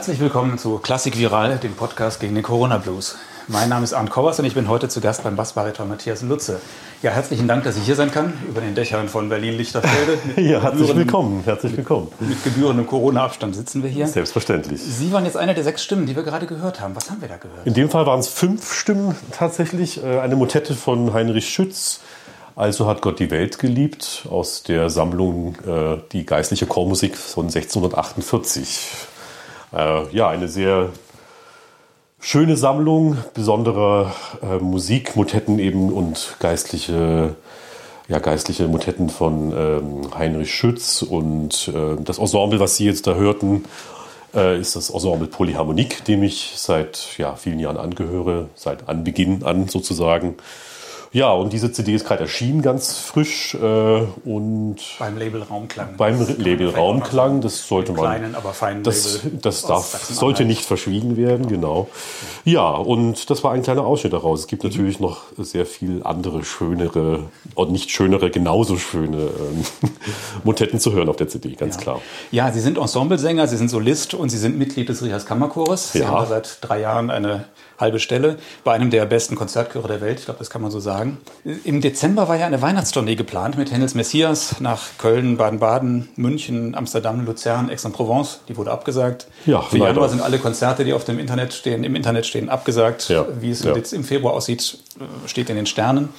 Herzlich willkommen zu Klassik Viral, dem Podcast gegen den Corona Blues. Mein Name ist Arndt Kowas und ich bin heute zu Gast beim Bassbariton Matthias Lutze. Ja, herzlichen Dank, dass ich hier sein kann, über den Dächern von Berlin-Lichterfelde. ja, herzlich willkommen, herzlich willkommen. Mit, mit gebührendem Corona-Abstand sitzen wir hier. Selbstverständlich. Sie waren jetzt einer der sechs Stimmen, die wir gerade gehört haben. Was haben wir da gehört? In dem Fall waren es fünf Stimmen tatsächlich. Äh, eine Motette von Heinrich Schütz, also hat Gott die Welt geliebt, aus der Sammlung äh, Die geistliche Chormusik von 1648. Äh, ja, eine sehr schöne Sammlung besonderer äh, Musik, Motetten eben und geistliche, ja, geistliche Motetten von ähm, Heinrich Schütz. Und äh, das Ensemble, was Sie jetzt da hörten, äh, ist das Ensemble Polyharmonik, dem ich seit ja, vielen Jahren angehöre, seit Anbeginn an sozusagen. Ja, und diese CD ist gerade erschienen, ganz frisch. Äh, und beim Label Raumklang. Beim Label Raumklang, das sollte man. Kleinen, aber feinen das, Label das darf, sollte nicht verschwiegen werden, genau. Ja, und das war ein kleiner Ausschnitt daraus. Es gibt mhm. natürlich noch sehr viel andere schönere und nicht schönere, genauso schöne ähm, Motetten zu hören auf der CD, ganz ja. klar. Ja, Sie sind Ensemblesänger, Sie sind Solist und Sie sind Mitglied des Rias Kammerchores. Sie Ja. haben seit drei Jahren eine halbe Stelle bei einem der besten Konzertchöre der Welt. Ich glaube, das kann man so sagen. Im Dezember war ja eine Weihnachtstournee geplant mit Händels Messias nach Köln, Baden-Baden, München, Amsterdam, Luzern, Aix-en-Provence. Die wurde abgesagt. Ja, Für leider. Januar sind alle Konzerte, die auf dem Internet stehen, im Internet stehen, abgesagt. Ja, Wie es ja. jetzt im Februar aussieht, äh, steht in den Sternen.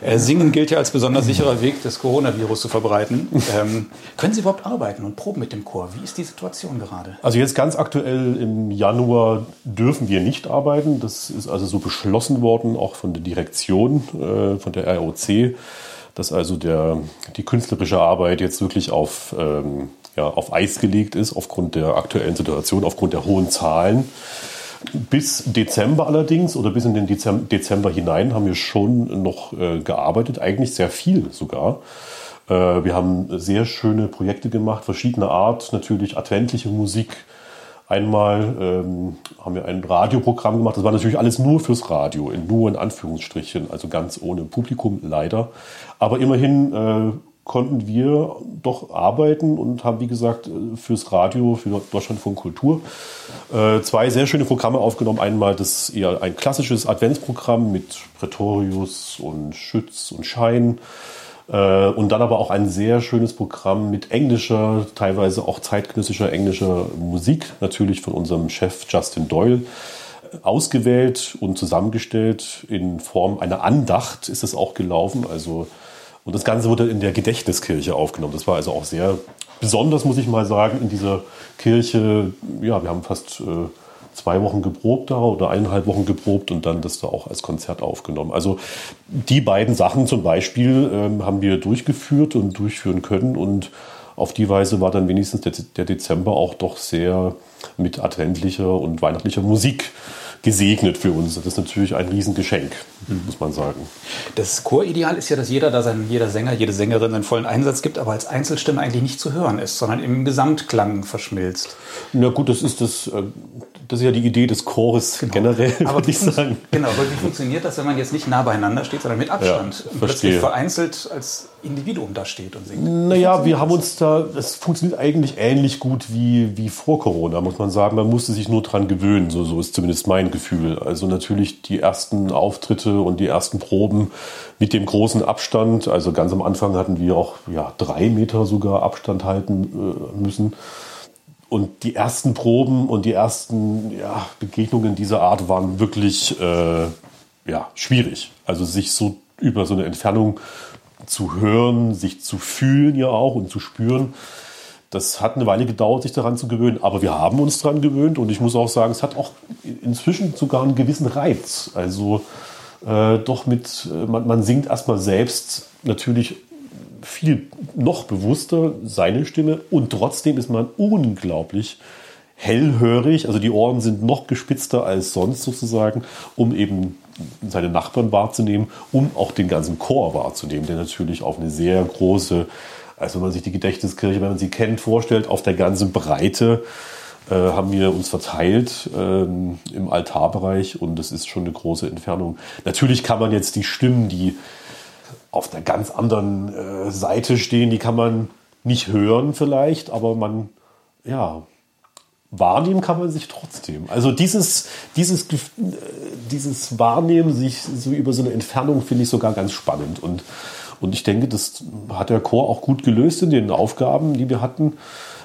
Äh, Singen gilt ja als besonders sicherer Weg, das Coronavirus zu verbreiten. Ähm, können Sie überhaupt arbeiten und proben mit dem Chor? Wie ist die Situation gerade? Also jetzt ganz aktuell im Januar dürfen wir nicht arbeiten. Das ist also so beschlossen worden, auch von der Direktion, äh, von der ROC, dass also der, die künstlerische Arbeit jetzt wirklich auf, ähm, ja, auf Eis gelegt ist, aufgrund der aktuellen Situation, aufgrund der hohen Zahlen. Bis Dezember allerdings oder bis in den Dezem- Dezember hinein haben wir schon noch äh, gearbeitet, eigentlich sehr viel sogar. Äh, wir haben sehr schöne Projekte gemacht, verschiedener Art, natürlich adventliche Musik. Einmal ähm, haben wir ein Radioprogramm gemacht, das war natürlich alles nur fürs Radio, in, nur in Anführungsstrichen, also ganz ohne Publikum leider. Aber immerhin äh, konnten wir doch arbeiten und haben, wie gesagt, äh, fürs Radio, für Deutschlandfunk Kultur, äh, zwei sehr schöne Programme aufgenommen. Einmal das eher ein klassisches Adventsprogramm mit Pretorius und Schütz und Schein. Äh, Und dann aber auch ein sehr schönes Programm mit englischer, teilweise auch zeitgenössischer englischer Musik, natürlich von unserem Chef Justin Doyle ausgewählt und zusammengestellt in Form einer Andacht ist es auch gelaufen. Also und das Ganze wurde in der Gedächtniskirche aufgenommen. Das war also auch sehr besonders, muss ich mal sagen, in dieser Kirche. Ja, wir haben fast äh, zwei Wochen geprobt da oder eineinhalb Wochen geprobt und dann das da auch als Konzert aufgenommen. Also die beiden Sachen zum Beispiel ähm, haben wir durchgeführt und durchführen können und auf die Weise war dann wenigstens der, der Dezember auch doch sehr mit adventlicher und weihnachtlicher Musik gesegnet für uns. Das ist natürlich ein Riesengeschenk, mhm. muss man sagen. Das Chorideal ist ja, dass jeder da sein, jeder Sänger, jede Sängerin einen vollen Einsatz gibt, aber als Einzelstimme eigentlich nicht zu hören ist, sondern im Gesamtklang verschmilzt. Na gut, das ist das, äh, das ist ja die Idee des Chores genau. generell, aber würde ich sagen. Genau, aber wie funktioniert das, wenn man jetzt nicht nah beieinander steht, sondern mit Abstand ja, und plötzlich vereinzelt als Individuum da steht und singt? Naja, wir haben uns da, es funktioniert eigentlich ähnlich gut wie, wie vor Corona, muss man sagen. Man musste sich nur dran gewöhnen, so, so ist zumindest mein Gefühl. Also natürlich die ersten Auftritte und die ersten Proben mit dem großen Abstand. Also ganz am Anfang hatten wir auch ja, drei Meter sogar Abstand halten äh, müssen. Und die ersten Proben und die ersten ja, Begegnungen dieser Art waren wirklich äh, ja, schwierig. Also sich so über so eine Entfernung zu hören, sich zu fühlen ja auch und zu spüren. Das hat eine Weile gedauert, sich daran zu gewöhnen, aber wir haben uns daran gewöhnt und ich muss auch sagen, es hat auch inzwischen sogar einen gewissen Reiz. Also äh, doch mit, äh, man, man singt erstmal selbst natürlich viel noch bewusster seine Stimme und trotzdem ist man unglaublich hellhörig, also die Ohren sind noch gespitzter als sonst sozusagen, um eben seine Nachbarn wahrzunehmen, um auch den ganzen Chor wahrzunehmen, der natürlich auf eine sehr große, also wenn man sich die Gedächtniskirche, wenn man sie kennt, vorstellt, auf der ganzen Breite äh, haben wir uns verteilt ähm, im Altarbereich und das ist schon eine große Entfernung. Natürlich kann man jetzt die Stimmen, die auf der ganz anderen äh, Seite stehen, die kann man nicht hören vielleicht, aber man, ja, wahrnehmen kann man sich trotzdem. Also dieses, dieses, äh, dieses Wahrnehmen sich so über so eine Entfernung finde ich sogar ganz spannend und, und ich denke, das hat der Chor auch gut gelöst in den Aufgaben, die wir hatten.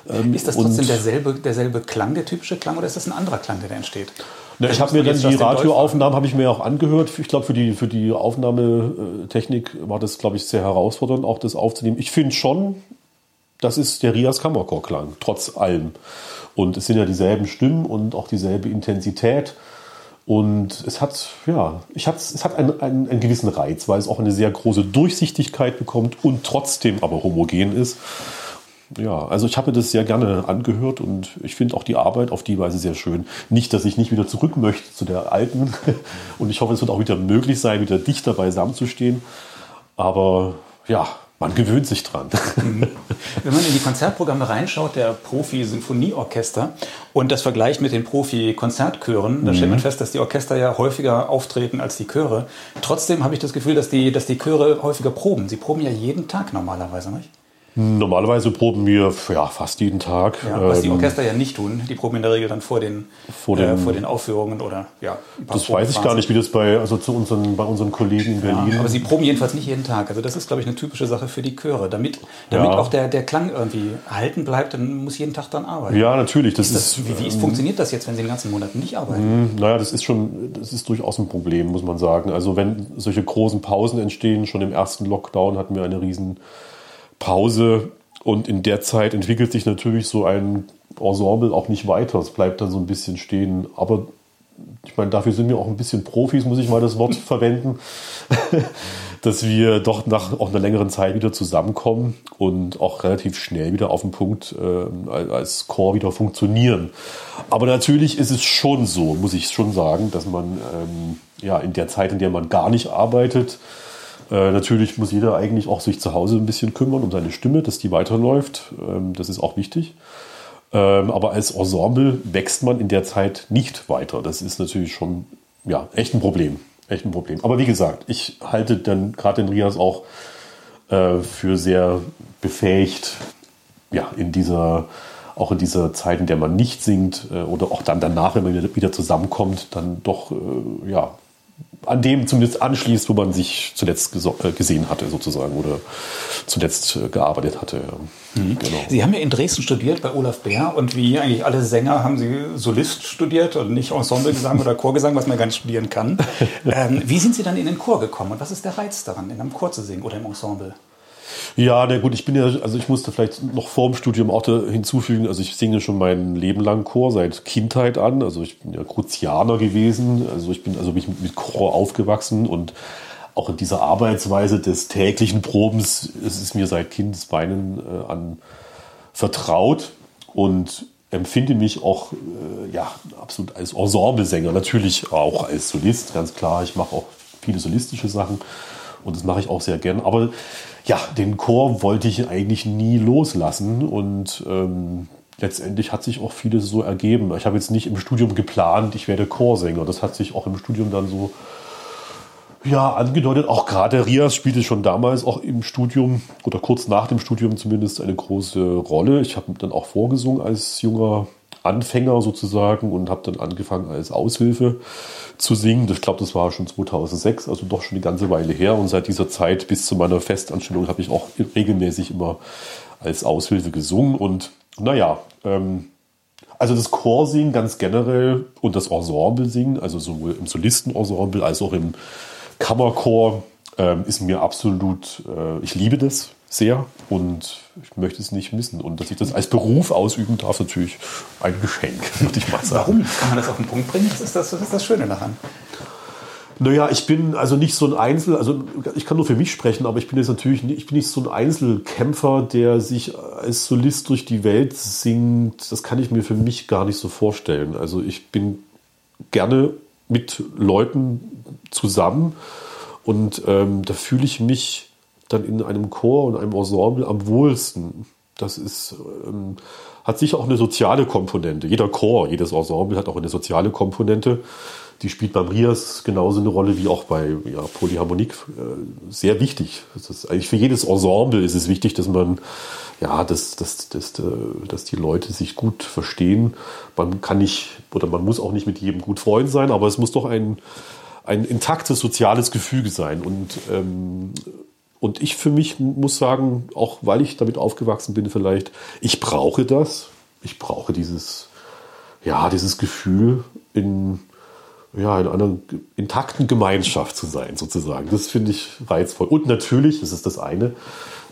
Ähm, ist das trotzdem derselbe, derselbe Klang, der typische Klang, oder ist das ein anderer Klang, der da entsteht? Na, ich habe mir dann die Radioaufnahmen habe ich mir auch angehört. Ich glaube für die für die Aufnahmetechnik war das glaube ich sehr herausfordernd, auch das aufzunehmen. Ich finde schon, das ist der Rias Kammerchor-Klang, trotz allem. Und es sind ja dieselben Stimmen und auch dieselbe Intensität. Und es hat, ja, ich hat, es hat einen, einen, einen gewissen Reiz, weil es auch eine sehr große Durchsichtigkeit bekommt und trotzdem aber homogen ist ja, also ich habe das sehr gerne angehört und ich finde auch die Arbeit auf die Weise sehr schön. Nicht, dass ich nicht wieder zurück möchte zu der alten und ich hoffe, es wird auch wieder möglich sein, wieder dichter beisammen zu stehen. Aber ja, man gewöhnt sich dran. Mhm. Wenn man in die Konzertprogramme reinschaut, der Profi-Sinfonieorchester und das vergleicht mit den Profi-Konzertchören, da stellt man mhm. fest, dass die Orchester ja häufiger auftreten als die Chöre. Trotzdem habe ich das Gefühl, dass die, dass die Chöre häufiger proben. Sie proben ja jeden Tag normalerweise, nicht? Normalerweise proben wir ja, fast jeden Tag. Ja, was die ähm, Orchester ja nicht tun. Die proben in der Regel dann vor den, vor den, äh, vor den Aufführungen oder ja. Das weiß ich gar nicht, wie das bei, also zu unseren, bei unseren Kollegen in Berlin. Ja, aber sie proben jedenfalls nicht jeden Tag. Also das ist, glaube ich, eine typische Sache für die Chöre. Damit, damit ja. auch der, der Klang irgendwie erhalten bleibt, dann muss jeden Tag dann arbeiten. Ja, natürlich. Das ist das, wie, wie ähm, funktioniert das jetzt, wenn sie den ganzen Monat nicht arbeiten? Mh, naja, das ist schon, das ist durchaus ein Problem, muss man sagen. Also wenn solche großen Pausen entstehen, schon im ersten Lockdown hatten wir eine riesen Pause und in der Zeit entwickelt sich natürlich so ein Ensemble auch nicht weiter. Es bleibt dann so ein bisschen stehen. Aber ich meine, dafür sind wir auch ein bisschen Profis, muss ich mal das Wort verwenden, dass wir doch nach auch einer längeren Zeit wieder zusammenkommen und auch relativ schnell wieder auf den Punkt äh, als Chor wieder funktionieren. Aber natürlich ist es schon so, muss ich schon sagen, dass man ähm, ja in der Zeit, in der man gar nicht arbeitet, äh, natürlich muss jeder eigentlich auch sich zu Hause ein bisschen kümmern um seine Stimme, dass die weiterläuft. Ähm, das ist auch wichtig. Ähm, aber als Ensemble wächst man in der Zeit nicht weiter. Das ist natürlich schon ja, echt ein Problem. Echt ein Problem. Aber wie gesagt, ich halte dann gerade den Rias auch äh, für sehr befähigt, ja, in dieser, auch in dieser Zeit, in der man nicht singt äh, oder auch dann danach, wenn man wieder zusammenkommt, dann doch äh, ja, an dem zumindest anschließt, wo man sich zuletzt äh, gesehen hatte, sozusagen, oder zuletzt äh, gearbeitet hatte. Mhm. Genau. Sie haben ja in Dresden studiert bei Olaf Bär und wie eigentlich alle Sänger haben Sie Solist studiert und nicht Ensemblegesang oder Chorgesang, was man gar nicht studieren kann. ähm, wie sind Sie dann in den Chor gekommen und was ist der Reiz daran, in einem Chor zu singen oder im Ensemble? Ja, na gut, ich bin ja, also ich musste vielleicht noch vor dem Studium auch hinzufügen, also ich singe schon mein Leben lang Chor seit Kindheit an, also ich bin ja Kruzianer gewesen, also ich bin also bin mit Chor aufgewachsen und auch in dieser Arbeitsweise des täglichen Probens ist es mir seit Kindesbeinen äh, an vertraut und empfinde mich auch äh, ja, absolut als Ensemblesänger, natürlich auch als Solist, ganz klar. Ich mache auch viele solistische Sachen und das mache ich auch sehr gern. Aber ja, den Chor wollte ich eigentlich nie loslassen und ähm, letztendlich hat sich auch vieles so ergeben. Ich habe jetzt nicht im Studium geplant, ich werde Chorsänger. Das hat sich auch im Studium dann so ja, angedeutet. Auch gerade Rias spielte schon damals auch im Studium oder kurz nach dem Studium zumindest eine große Rolle. Ich habe dann auch vorgesungen als junger Anfänger sozusagen und habe dann angefangen als Aushilfe zu singen. Ich glaube, das war schon 2006, also doch schon eine ganze Weile her. Und seit dieser Zeit bis zu meiner Festanstellung habe ich auch regelmäßig immer als Aushilfe gesungen. Und naja, ähm, also das Chorsingen ganz generell und das Ensemble singen, also sowohl im Solistenensemble als auch im Kammerchor, ähm, ist mir absolut, äh, ich liebe das sehr und ich möchte es nicht missen. Und dass ich das als Beruf ausüben darf, natürlich ein Geschenk, würde ich mal sagen. Warum? Kann man das auf den Punkt bringen? Das ist das, das, ist das Schöne daran. Naja, ich bin also nicht so ein Einzel, also ich kann nur für mich sprechen, aber ich bin jetzt natürlich nicht, ich bin nicht so ein Einzelkämpfer, der sich als Solist durch die Welt singt. Das kann ich mir für mich gar nicht so vorstellen. Also ich bin gerne mit Leuten zusammen und ähm, da fühle ich mich dann in einem Chor und einem Ensemble am wohlsten. Das ist, ähm, hat sicher auch eine soziale Komponente. Jeder Chor, jedes Ensemble hat auch eine soziale Komponente. Die spielt beim Rias genauso eine Rolle wie auch bei ja, Polyharmonik. Äh, sehr wichtig. Das ist eigentlich für jedes Ensemble ist es wichtig, dass man, ja, dass, dass, dass, äh, dass die Leute sich gut verstehen. Man kann nicht oder man muss auch nicht mit jedem gut Freund sein, aber es muss doch ein, ein intaktes soziales Gefüge sein. Und ähm, und ich für mich muss sagen, auch weil ich damit aufgewachsen bin, vielleicht, ich brauche das. Ich brauche dieses, ja, dieses Gefühl, in, ja, in einer intakten Gemeinschaft zu sein, sozusagen. Das finde ich reizvoll. Und natürlich, das ist das eine,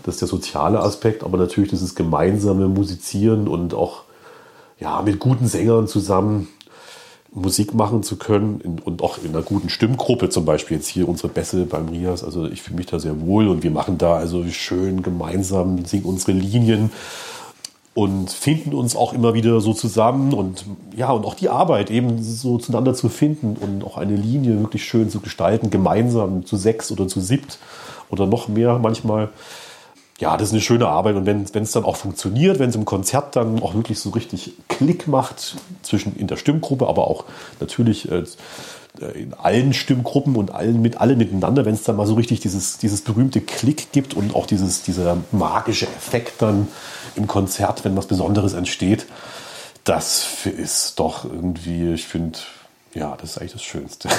das ist der soziale Aspekt, aber natürlich dieses gemeinsame Musizieren und auch ja, mit guten Sängern zusammen Musik machen zu können und auch in einer guten Stimmgruppe, zum Beispiel jetzt hier unsere Bässe beim Rias. Also ich fühle mich da sehr wohl und wir machen da also schön gemeinsam, singen unsere Linien und finden uns auch immer wieder so zusammen und ja, und auch die Arbeit eben so zueinander zu finden und auch eine Linie wirklich schön zu gestalten, gemeinsam zu sechs oder zu siebt oder noch mehr manchmal ja, das ist eine schöne Arbeit. Und wenn es dann auch funktioniert, wenn es im Konzert dann auch wirklich so richtig Klick macht zwischen in der Stimmgruppe, aber auch natürlich äh, in allen Stimmgruppen und allen mit alle miteinander, wenn es dann mal so richtig dieses, dieses berühmte Klick gibt und auch dieses, dieser magische Effekt dann im Konzert, wenn was Besonderes entsteht, das ist doch irgendwie, ich finde, ja, das ist eigentlich das Schönste.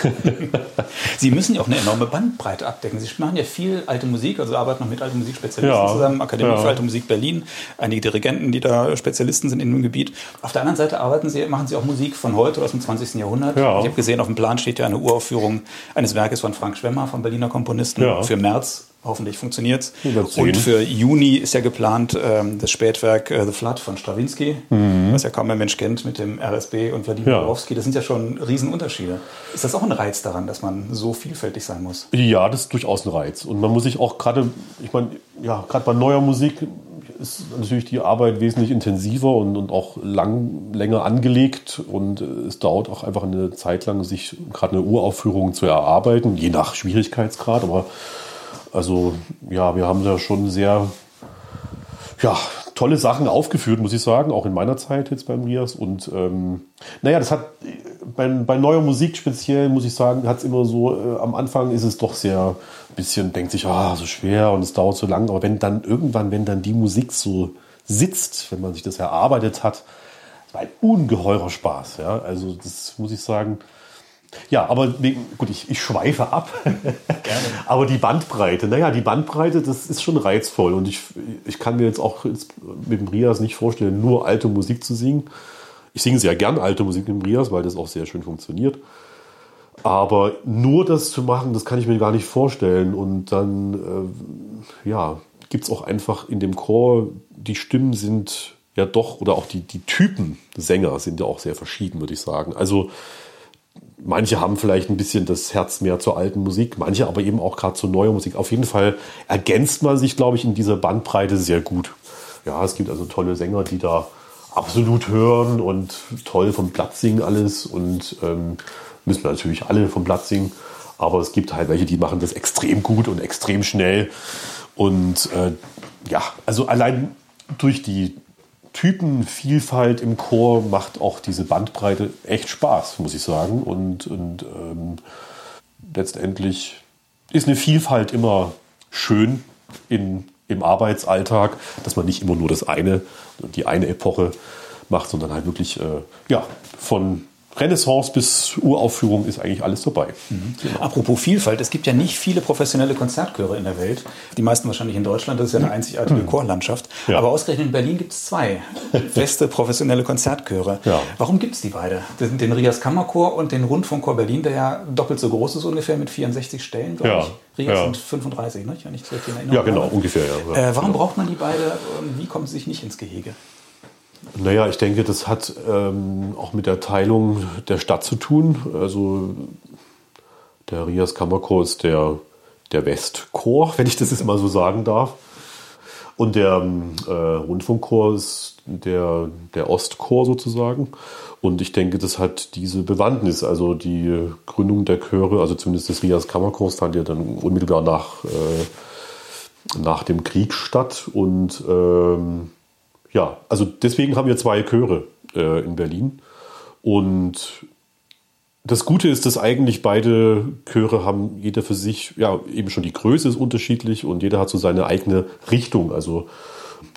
Sie müssen ja auch eine enorme Bandbreite abdecken. Sie machen ja viel alte Musik, also arbeiten noch mit alten Musikspezialisten ja, zusammen, Akademie ja. für Alte Musik Berlin, einige Dirigenten, die da Spezialisten sind in dem Gebiet. Auf der anderen Seite arbeiten Sie, machen Sie auch Musik von heute oder aus dem 20. Jahrhundert. Ja. Ich habe gesehen, auf dem Plan steht ja eine Uraufführung eines Werkes von Frank Schwemmer, vom Berliner Komponisten, für März Hoffentlich funktioniert es. Und für Juni ist ja geplant ähm, das Spätwerk äh, The Flood von Stravinsky, mhm. was ja kaum ein Mensch kennt mit dem RSB und Wladimir ja. Borowski. Das sind ja schon Riesenunterschiede. Ist das auch ein Reiz daran, dass man so vielfältig sein muss? Ja, das ist durchaus ein Reiz. Und man muss sich auch gerade, ich meine, ja, gerade bei neuer Musik ist natürlich die Arbeit wesentlich intensiver und, und auch lang, länger angelegt. Und es dauert auch einfach eine Zeit lang, sich gerade eine Uraufführung zu erarbeiten, je nach Schwierigkeitsgrad. Aber also ja, wir haben da schon sehr ja, tolle Sachen aufgeführt, muss ich sagen, auch in meiner Zeit jetzt beim Rias. Und ähm, naja, das hat bei, bei neuer Musik speziell, muss ich sagen, hat es immer so, äh, am Anfang ist es doch sehr bisschen, denkt sich, ah, so schwer und es dauert so lang. Aber wenn dann irgendwann, wenn dann die Musik so sitzt, wenn man sich das erarbeitet hat, war ein ungeheurer Spaß. Ja? Also das muss ich sagen, ja, aber gut, ich, ich schweife ab. aber die Bandbreite, naja, die Bandbreite, das ist schon reizvoll. Und ich, ich kann mir jetzt auch mit dem Rias nicht vorstellen, nur alte Musik zu singen. Ich singe sehr gern alte Musik mit dem Rias, weil das auch sehr schön funktioniert. Aber nur das zu machen, das kann ich mir gar nicht vorstellen. Und dann, äh, ja, gibt es auch einfach in dem Chor, die Stimmen sind ja doch, oder auch die, die Typen Sänger sind ja auch sehr verschieden, würde ich sagen. Also manche haben vielleicht ein bisschen das Herz mehr zur alten Musik, manche aber eben auch gerade zur neuer Musik. Auf jeden Fall ergänzt man sich, glaube ich, in dieser Bandbreite sehr gut. Ja, es gibt also tolle Sänger, die da absolut hören und toll vom Platz singen alles und ähm, müssen natürlich alle vom Platz singen. Aber es gibt halt welche, die machen das extrem gut und extrem schnell. Und äh, ja, also allein durch die Typenvielfalt im Chor macht auch diese Bandbreite echt Spaß, muss ich sagen. Und, und ähm, letztendlich ist eine Vielfalt immer schön in, im Arbeitsalltag, dass man nicht immer nur das eine, die eine Epoche macht, sondern halt wirklich äh, ja, von Renaissance bis Uraufführung ist eigentlich alles dabei. Mhm. Apropos Vielfalt, es gibt ja nicht viele professionelle Konzertchöre in der Welt. Die meisten wahrscheinlich in Deutschland, das ist ja eine einzigartige mhm. Chorlandschaft. Ja. Aber ausgerechnet in Berlin gibt es zwei feste professionelle Konzertchöre. Ja. Warum gibt es die beide? Den, den Rias Kammerchor und den Rundfunkchor Berlin, der ja doppelt so groß ist ungefähr mit 64 Stellen, glaube ja. ich. Rias ja. sind 35, ne? ich in Erinnerung Ja, genau, habe. ungefähr. Ja. Äh, warum braucht man die beide und wie kommen sie sich nicht ins Gehege? Naja, ich denke, das hat ähm, auch mit der Teilung der Stadt zu tun. Also der Rias Kammerchor ist der, der Westchor, wenn ich das jetzt mal so sagen darf. Und der äh, Rundfunkchor ist der, der Ostchor sozusagen. Und ich denke, das hat diese Bewandtnis. Also die Gründung der Chöre, also zumindest des Rias Kammerchors, fand ja dann unmittelbar nach, äh, nach dem Krieg statt. Und ähm, ja, also deswegen haben wir zwei Chöre äh, in Berlin. Und das Gute ist, dass eigentlich beide Chöre haben, jeder für sich, ja, eben schon die Größe ist unterschiedlich und jeder hat so seine eigene Richtung. Also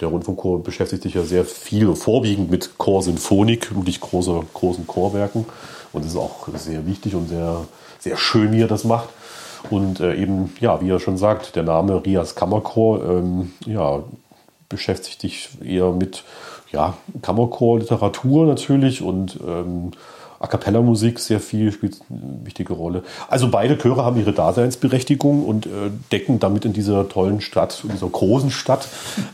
der Rundfunkchor beschäftigt sich ja sehr viel, vorwiegend mit Chorsinfonik, wirklich großer, großen Chorwerken. Und das ist auch sehr wichtig und sehr, sehr schön, wie er das macht. Und äh, eben, ja, wie er schon sagt, der Name Rias Kammerchor, ähm, ja, beschäftigt dich eher mit ja, Kammerchor, Literatur natürlich und ähm, A cappella Musik sehr viel, spielt eine wichtige Rolle. Also beide Chöre haben ihre Daseinsberechtigung und äh, decken damit in dieser tollen Stadt, in dieser großen Stadt,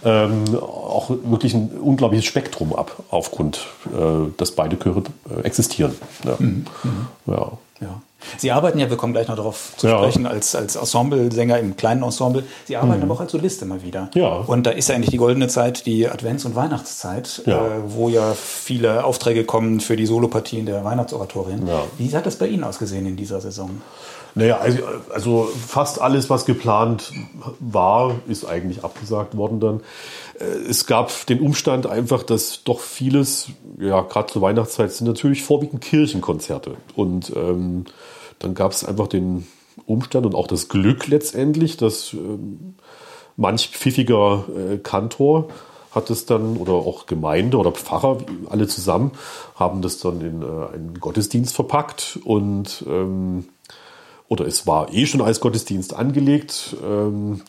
ähm, auch wirklich ein unglaubliches Spektrum ab, aufgrund, äh, dass beide Chöre äh, existieren. Ja. Mhm. Mhm. ja. ja. Sie arbeiten ja, wir kommen gleich noch darauf zu ja. sprechen, als, als Ensemble-Sänger im kleinen Ensemble. Sie arbeiten mhm. aber auch als Solist immer wieder. Ja. Und da ist ja eigentlich die goldene Zeit, die Advents- und Weihnachtszeit, ja. äh, wo ja viele Aufträge kommen für die Solopartien der Weihnachtsoratorien. Ja. Wie hat das bei Ihnen ausgesehen in dieser Saison? Naja, also, also fast alles, was geplant war, ist eigentlich abgesagt worden dann. Äh, es gab den Umstand einfach, dass doch vieles, ja, gerade zur Weihnachtszeit sind natürlich vorwiegend Kirchenkonzerte. Und ähm, dann gab es einfach den Umstand und auch das Glück letztendlich, dass ähm, manch pfiffiger äh, Kantor hat es dann, oder auch Gemeinde oder Pfarrer, alle zusammen, haben das dann in äh, einen Gottesdienst verpackt und ähm, oder es war eh schon als Gottesdienst angelegt. Ähm,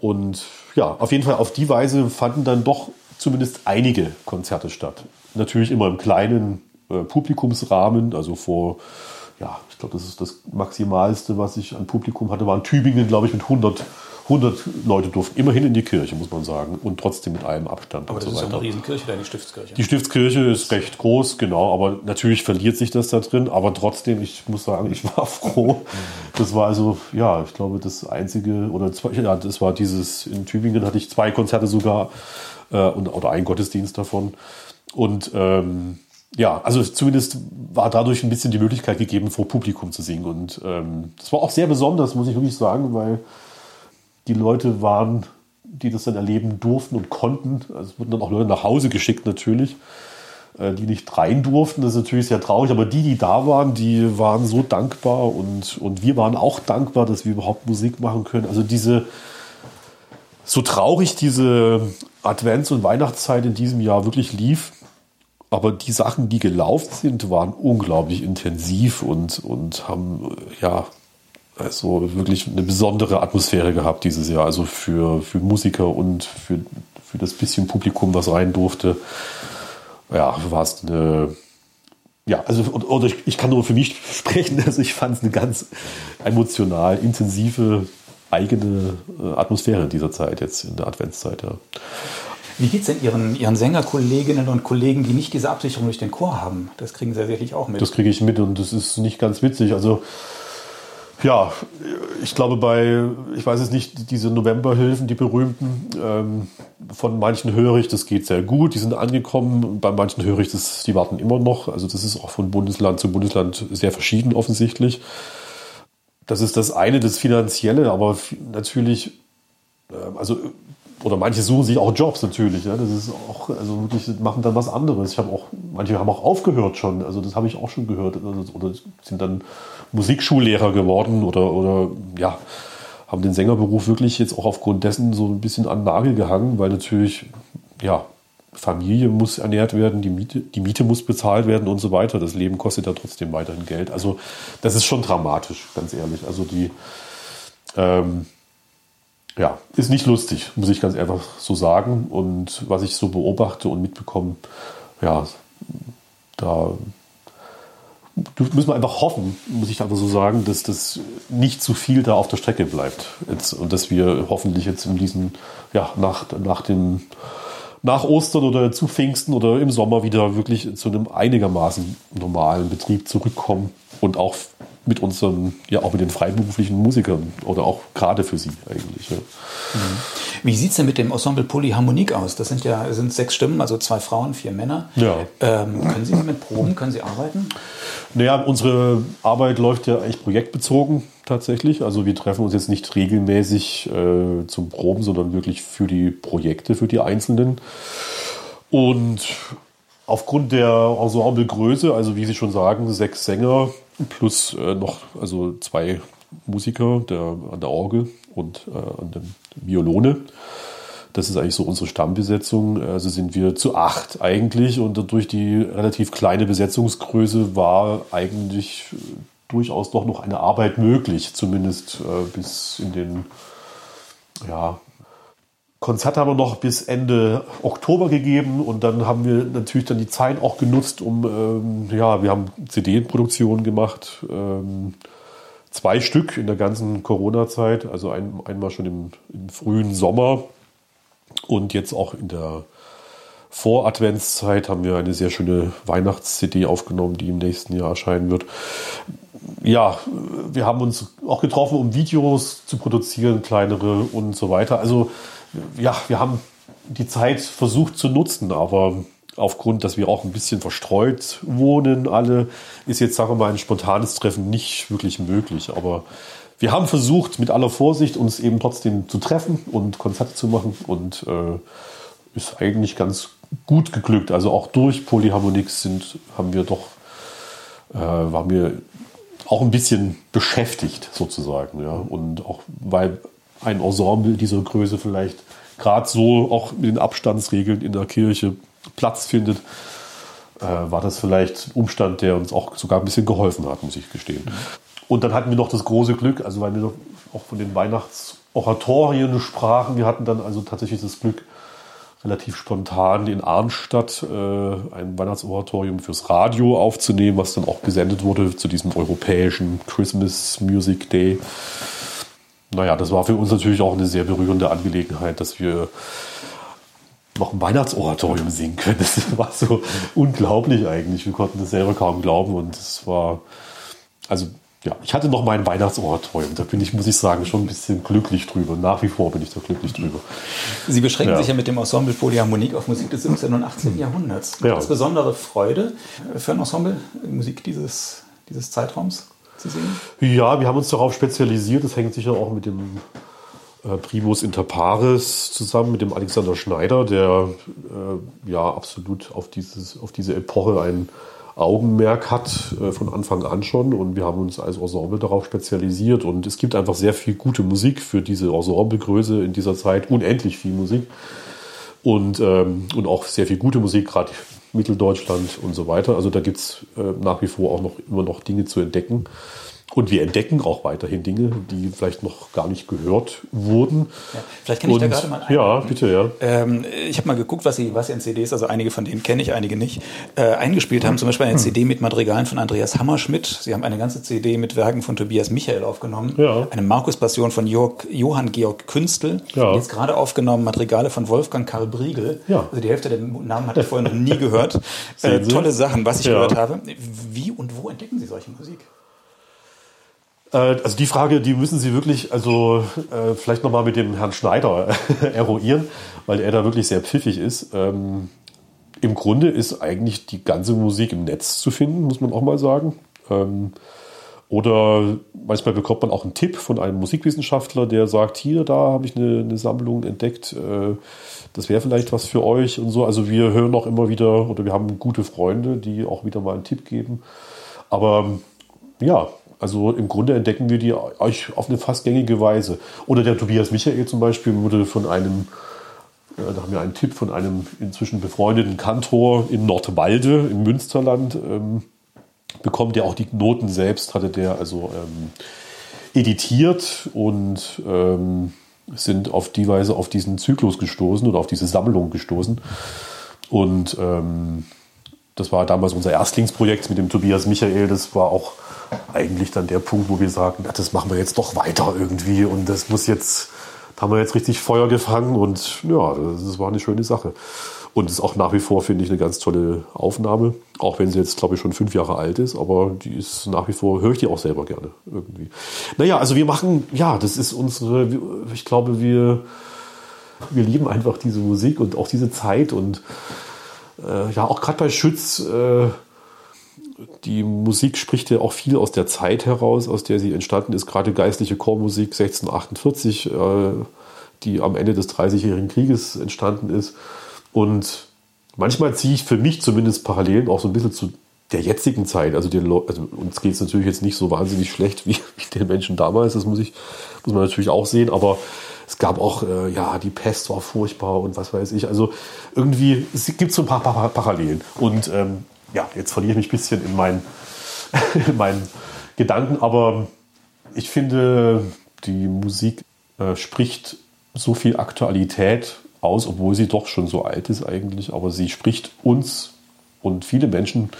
und ja, auf jeden Fall auf die Weise fanden dann doch zumindest einige Konzerte statt. Natürlich immer im kleinen äh, Publikumsrahmen, also vor ja, ich glaube, das ist das Maximalste, was ich an Publikum hatte, waren Tübingen, glaube ich, mit 100, 100 Leute durften immerhin in die Kirche, muss man sagen, und trotzdem mit einem Abstand. Aber das so ist ja eine Riesenkirche, die Stiftskirche. Die Stiftskirche ist recht groß, genau, aber natürlich verliert sich das da drin, aber trotzdem, ich muss sagen, ich war froh. Das war also, ja, ich glaube, das einzige, oder zwei, ja, das war dieses, in Tübingen hatte ich zwei Konzerte sogar, äh, oder ein Gottesdienst davon. Und ähm, ja, also zumindest war dadurch ein bisschen die Möglichkeit gegeben, vor Publikum zu singen. Und ähm, das war auch sehr besonders, muss ich wirklich sagen, weil die Leute waren, die das dann erleben durften und konnten. Also es wurden dann auch Leute nach Hause geschickt natürlich, äh, die nicht rein durften. Das ist natürlich sehr traurig, aber die, die da waren, die waren so dankbar und, und wir waren auch dankbar, dass wir überhaupt Musik machen können. Also diese, so traurig diese Advents- und Weihnachtszeit in diesem Jahr wirklich lief, aber die Sachen, die gelaufen sind, waren unglaublich intensiv und, und haben ja also wirklich eine besondere Atmosphäre gehabt dieses Jahr. Also für, für Musiker und für, für das bisschen Publikum, was rein durfte. Ja, war es eine. Ja, also oder ich, ich kann nur für mich sprechen. Also ich fand es eine ganz emotional intensive eigene äh, Atmosphäre dieser Zeit jetzt in der Adventszeit. Ja. Wie geht es denn Ihren, Ihren Sängerkolleginnen und Kollegen, die nicht diese Absicherung durch den Chor haben? Das kriegen Sie sicherlich auch mit. Das kriege ich mit und das ist nicht ganz witzig. Also Ja, ich glaube bei, ich weiß es nicht, diese Novemberhilfen, die berühmten, ähm, von manchen höre ich, das geht sehr gut, die sind angekommen. Bei manchen höre ich, das, die warten immer noch. Also das ist auch von Bundesland zu Bundesland sehr verschieden offensichtlich. Das ist das eine, das Finanzielle, aber natürlich, äh, also oder manche suchen sich auch Jobs natürlich. Ja. Das ist auch, also wirklich machen dann was anderes. Ich habe auch, manche haben auch aufgehört schon. Also das habe ich auch schon gehört. Also, oder sind dann Musikschullehrer geworden oder, oder ja, haben den Sängerberuf wirklich jetzt auch aufgrund dessen so ein bisschen an den Nagel gehangen, weil natürlich, ja, Familie muss ernährt werden, die Miete, die Miete muss bezahlt werden und so weiter. Das Leben kostet ja trotzdem weiterhin Geld. Also das ist schon dramatisch, ganz ehrlich. Also die, ähm, ja, ist nicht lustig, muss ich ganz einfach so sagen. Und was ich so beobachte und mitbekomme, ja, da müssen wir einfach hoffen, muss ich einfach so sagen, dass das nicht zu viel da auf der Strecke bleibt. Jetzt, und dass wir hoffentlich jetzt in diesen, ja, nach, nach dem, nach Ostern oder zu Pfingsten oder im Sommer wieder wirklich zu einem einigermaßen normalen Betrieb zurückkommen und auch mit unseren, ja auch mit den freiberuflichen Musikern oder auch gerade für sie eigentlich. Ja. Mhm. Wie sieht es denn mit dem Ensemble Polyharmonik aus? Das sind ja sind sechs Stimmen, also zwei Frauen, vier Männer. Ja. Ähm, können Sie damit proben? Können Sie arbeiten? Naja, unsere Arbeit läuft ja eigentlich projektbezogen tatsächlich. Also wir treffen uns jetzt nicht regelmäßig äh, zum Proben, sondern wirklich für die Projekte, für die Einzelnen. Und aufgrund der Ensemblegröße, also wie Sie schon sagen, sechs Sänger, plus äh, noch also zwei Musiker der, an der Orgel und äh, an der Violone. Das ist eigentlich so unsere Stammbesetzung. Also sind wir zu acht eigentlich und durch die relativ kleine Besetzungsgröße war eigentlich äh, durchaus doch noch eine Arbeit möglich, zumindest äh, bis in den ja, Konzert haben wir noch bis Ende Oktober gegeben und dann haben wir natürlich dann die Zeit auch genutzt, um, ähm, ja, wir haben CD-Produktionen gemacht, ähm, zwei Stück in der ganzen Corona-Zeit, also ein, einmal schon im, im, frühen Sommer und jetzt auch in der Vor-Adventszeit haben wir eine sehr schöne Weihnachts-CD aufgenommen, die im nächsten Jahr erscheinen wird. Ja, wir haben uns auch getroffen, um Videos zu produzieren, kleinere und so weiter. Also ja, wir haben die Zeit versucht zu nutzen, aber aufgrund, dass wir auch ein bisschen verstreut wohnen, alle, ist jetzt, sagen wir mal, ein spontanes Treffen nicht wirklich möglich. Aber wir haben versucht, mit aller Vorsicht uns eben trotzdem zu treffen und Konzerte zu machen und äh, ist eigentlich ganz gut geglückt. Also auch durch Polyharmonik sind, haben wir doch, äh, waren wir auch ein bisschen beschäftigt sozusagen. Ja? Und auch weil ein Ensemble dieser Größe vielleicht gerade so auch mit den Abstandsregeln in der Kirche Platz findet, äh, war das vielleicht ein Umstand, der uns auch sogar ein bisschen geholfen hat, muss ich gestehen. Und dann hatten wir noch das große Glück, also weil wir auch von den Weihnachtsoratorien sprachen, wir hatten dann also tatsächlich das Glück, relativ spontan in Arnstadt äh, ein Weihnachtsoratorium fürs Radio aufzunehmen, was dann auch gesendet wurde zu diesem europäischen Christmas Music Day naja, das war für uns natürlich auch eine sehr berührende Angelegenheit, dass wir noch ein Weihnachtsoratorium singen können. Das war so unglaublich eigentlich. Wir konnten das selber kaum glauben und es war, also ja, ich hatte noch mein Weihnachtsoratorium. Da bin ich, muss ich sagen, schon ein bisschen glücklich drüber. Nach wie vor bin ich da glücklich drüber. Sie beschränken ja. sich ja mit dem Ensemble Polyharmonik auf Musik des 17. und 18. Jahrhunderts. Ja. Das besondere Freude für ein Ensemble, Musik dieses, dieses Zeitraums? Zu sehen? Ja, wir haben uns darauf spezialisiert. Das hängt sicher auch mit dem äh, Primus inter pares zusammen, mit dem Alexander Schneider, der äh, ja absolut auf, dieses, auf diese Epoche ein Augenmerk hat, äh, von Anfang an schon. Und wir haben uns als Ensemble darauf spezialisiert. Und es gibt einfach sehr viel gute Musik für diese Ensemblegröße in dieser Zeit. Unendlich viel Musik. Und, ähm, und auch sehr viel gute Musik, gerade Mitteldeutschland und so weiter. Also da gibt es äh, nach wie vor auch noch immer noch Dinge zu entdecken. Und wir entdecken auch weiterhin Dinge, die vielleicht noch gar nicht gehört wurden. Ja, vielleicht kann ich und, da gerade mal ein. Ja, bitte, ja. Ähm, ich habe mal geguckt, was Sie, was Sie an CDs, also einige von denen kenne ich, einige nicht, äh, eingespielt haben. Zum Beispiel eine CD mit Madrigalen von Andreas Hammerschmidt. Sie haben eine ganze CD mit Werken von Tobias Michael aufgenommen. Ja. Eine Markus-Passion von Jörg, Johann Georg Künstl. Ja. Jetzt gerade aufgenommen Madrigale von Wolfgang Karl Briegel. Ja. Also die Hälfte der Namen hatte ich vorher noch nie gehört. äh, tolle Sachen, was ich gehört habe. Wie und wo entdecken Sie solche Musik? Äh, also die Frage, die müssen Sie wirklich, also äh, vielleicht nochmal mit dem Herrn Schneider eruieren, weil er da wirklich sehr pfiffig ist. Ähm, Im Grunde ist eigentlich die ganze Musik im Netz zu finden, muss man auch mal sagen. Ähm, oder manchmal bekommt man auch einen Tipp von einem Musikwissenschaftler, der sagt, hier, da habe ich eine, eine Sammlung entdeckt, äh, das wäre vielleicht was für euch und so. Also wir hören auch immer wieder, oder wir haben gute Freunde, die auch wieder mal einen Tipp geben. Aber ja, also im Grunde entdecken wir die euch auf eine fast gängige Weise. Oder der Tobias Michael zum Beispiel wurde von einem, äh, da haben wir einen Tipp von einem inzwischen befreundeten Kantor in Nordwalde im Münsterland ähm, bekommen, der auch die Noten selbst hatte, der also ähm, editiert und ähm, sind auf die Weise auf diesen Zyklus gestoßen oder auf diese Sammlung gestoßen. Und ähm, das war damals unser Erstlingsprojekt mit dem Tobias Michael. Das war auch eigentlich dann der Punkt, wo wir sagen, das machen wir jetzt doch weiter irgendwie und das muss jetzt, da haben wir jetzt richtig Feuer gefangen und ja, das war eine schöne Sache. Und ist auch nach wie vor, finde ich, eine ganz tolle Aufnahme. Auch wenn sie jetzt, glaube ich, schon fünf Jahre alt ist, aber die ist nach wie vor, höre ich die auch selber gerne irgendwie. Naja, also wir machen, ja, das ist unsere, ich glaube, wir, wir lieben einfach diese Musik und auch diese Zeit und äh, ja, auch gerade bei Schütz, äh, die Musik spricht ja auch viel aus der Zeit heraus, aus der sie entstanden ist, gerade geistliche Chormusik 1648, äh, die am Ende des Dreißigjährigen Krieges entstanden ist. Und manchmal ziehe ich für mich zumindest Parallelen auch so ein bisschen zu der jetzigen Zeit. Also, die, also uns geht es natürlich jetzt nicht so wahnsinnig schlecht wie, wie, den Menschen damals, das muss, ich, muss man natürlich auch sehen, aber es gab auch, äh, ja, die Pest war furchtbar und was weiß ich. Also irgendwie, es gibt so ein paar, paar Parallelen. Und ähm, ja, jetzt verliere ich mich ein bisschen in meinen, in meinen Gedanken, aber ich finde, die Musik äh, spricht so viel Aktualität aus, obwohl sie doch schon so alt ist eigentlich, aber sie spricht uns und viele Menschen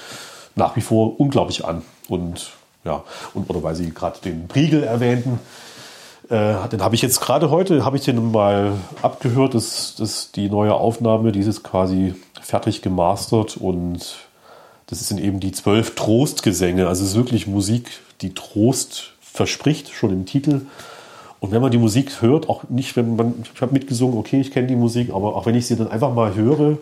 nach wie vor unglaublich an. Und ja, und, oder weil Sie gerade den Priegel erwähnten, äh, den habe ich jetzt gerade heute, habe ich den mal abgehört, das, das die neue Aufnahme, dieses quasi fertig gemastert und das sind eben die zwölf Trostgesänge. Also es ist wirklich Musik, die Trost verspricht, schon im Titel. Und wenn man die Musik hört, auch nicht, wenn man, ich habe mitgesungen, okay, ich kenne die Musik, aber auch wenn ich sie dann einfach mal höre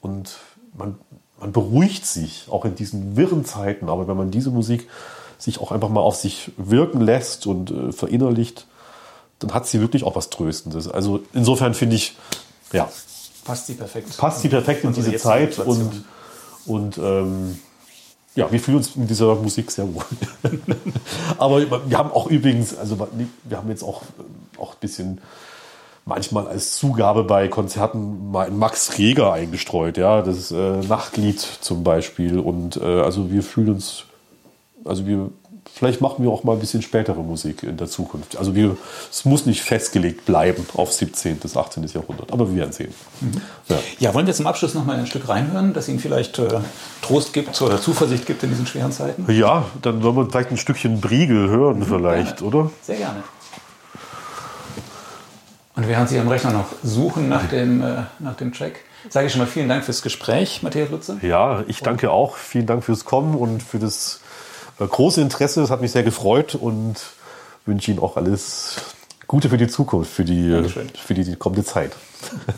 und man, man beruhigt sich, auch in diesen wirren Zeiten, aber wenn man diese Musik sich auch einfach mal auf sich wirken lässt und äh, verinnerlicht, dann hat sie wirklich auch was Tröstendes. Also insofern finde ich, ja. Passt sie perfekt. Passt sie perfekt in diese Zeit und, und ähm, ja, wir fühlen uns in dieser Musik sehr wohl. Aber wir haben auch übrigens, also wir haben jetzt auch, auch ein bisschen manchmal als Zugabe bei Konzerten mal ein Max Reger eingestreut, ja, das äh, Nachtlied zum Beispiel. Und äh, also wir fühlen uns, also wir vielleicht machen wir auch mal ein bisschen spätere Musik in der Zukunft. Also wir, es muss nicht festgelegt bleiben auf 17. bis 18. Jahrhundert, aber wir werden sehen. Mhm. Ja. ja. wollen wir zum Abschluss noch mal ein Stück reinhören, das Ihnen vielleicht äh, Trost gibt oder Zuversicht gibt in diesen schweren Zeiten? Ja, dann wollen wir vielleicht ein Stückchen Briegel hören mhm, vielleicht, gerne. oder? Sehr gerne. Und während Sie am Rechner noch suchen nach dem, äh, nach dem Track, sage ich schon mal vielen Dank fürs Gespräch, Matthias Lutze. Ja, ich danke auch. Vielen Dank fürs Kommen und für das große Interesse. Das hat mich sehr gefreut und wünsche Ihnen auch alles Gute für die Zukunft, für die, für die, die kommende Zeit.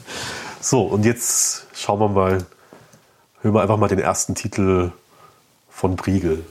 so, und jetzt schauen wir mal, hören wir einfach mal den ersten Titel von Briegel.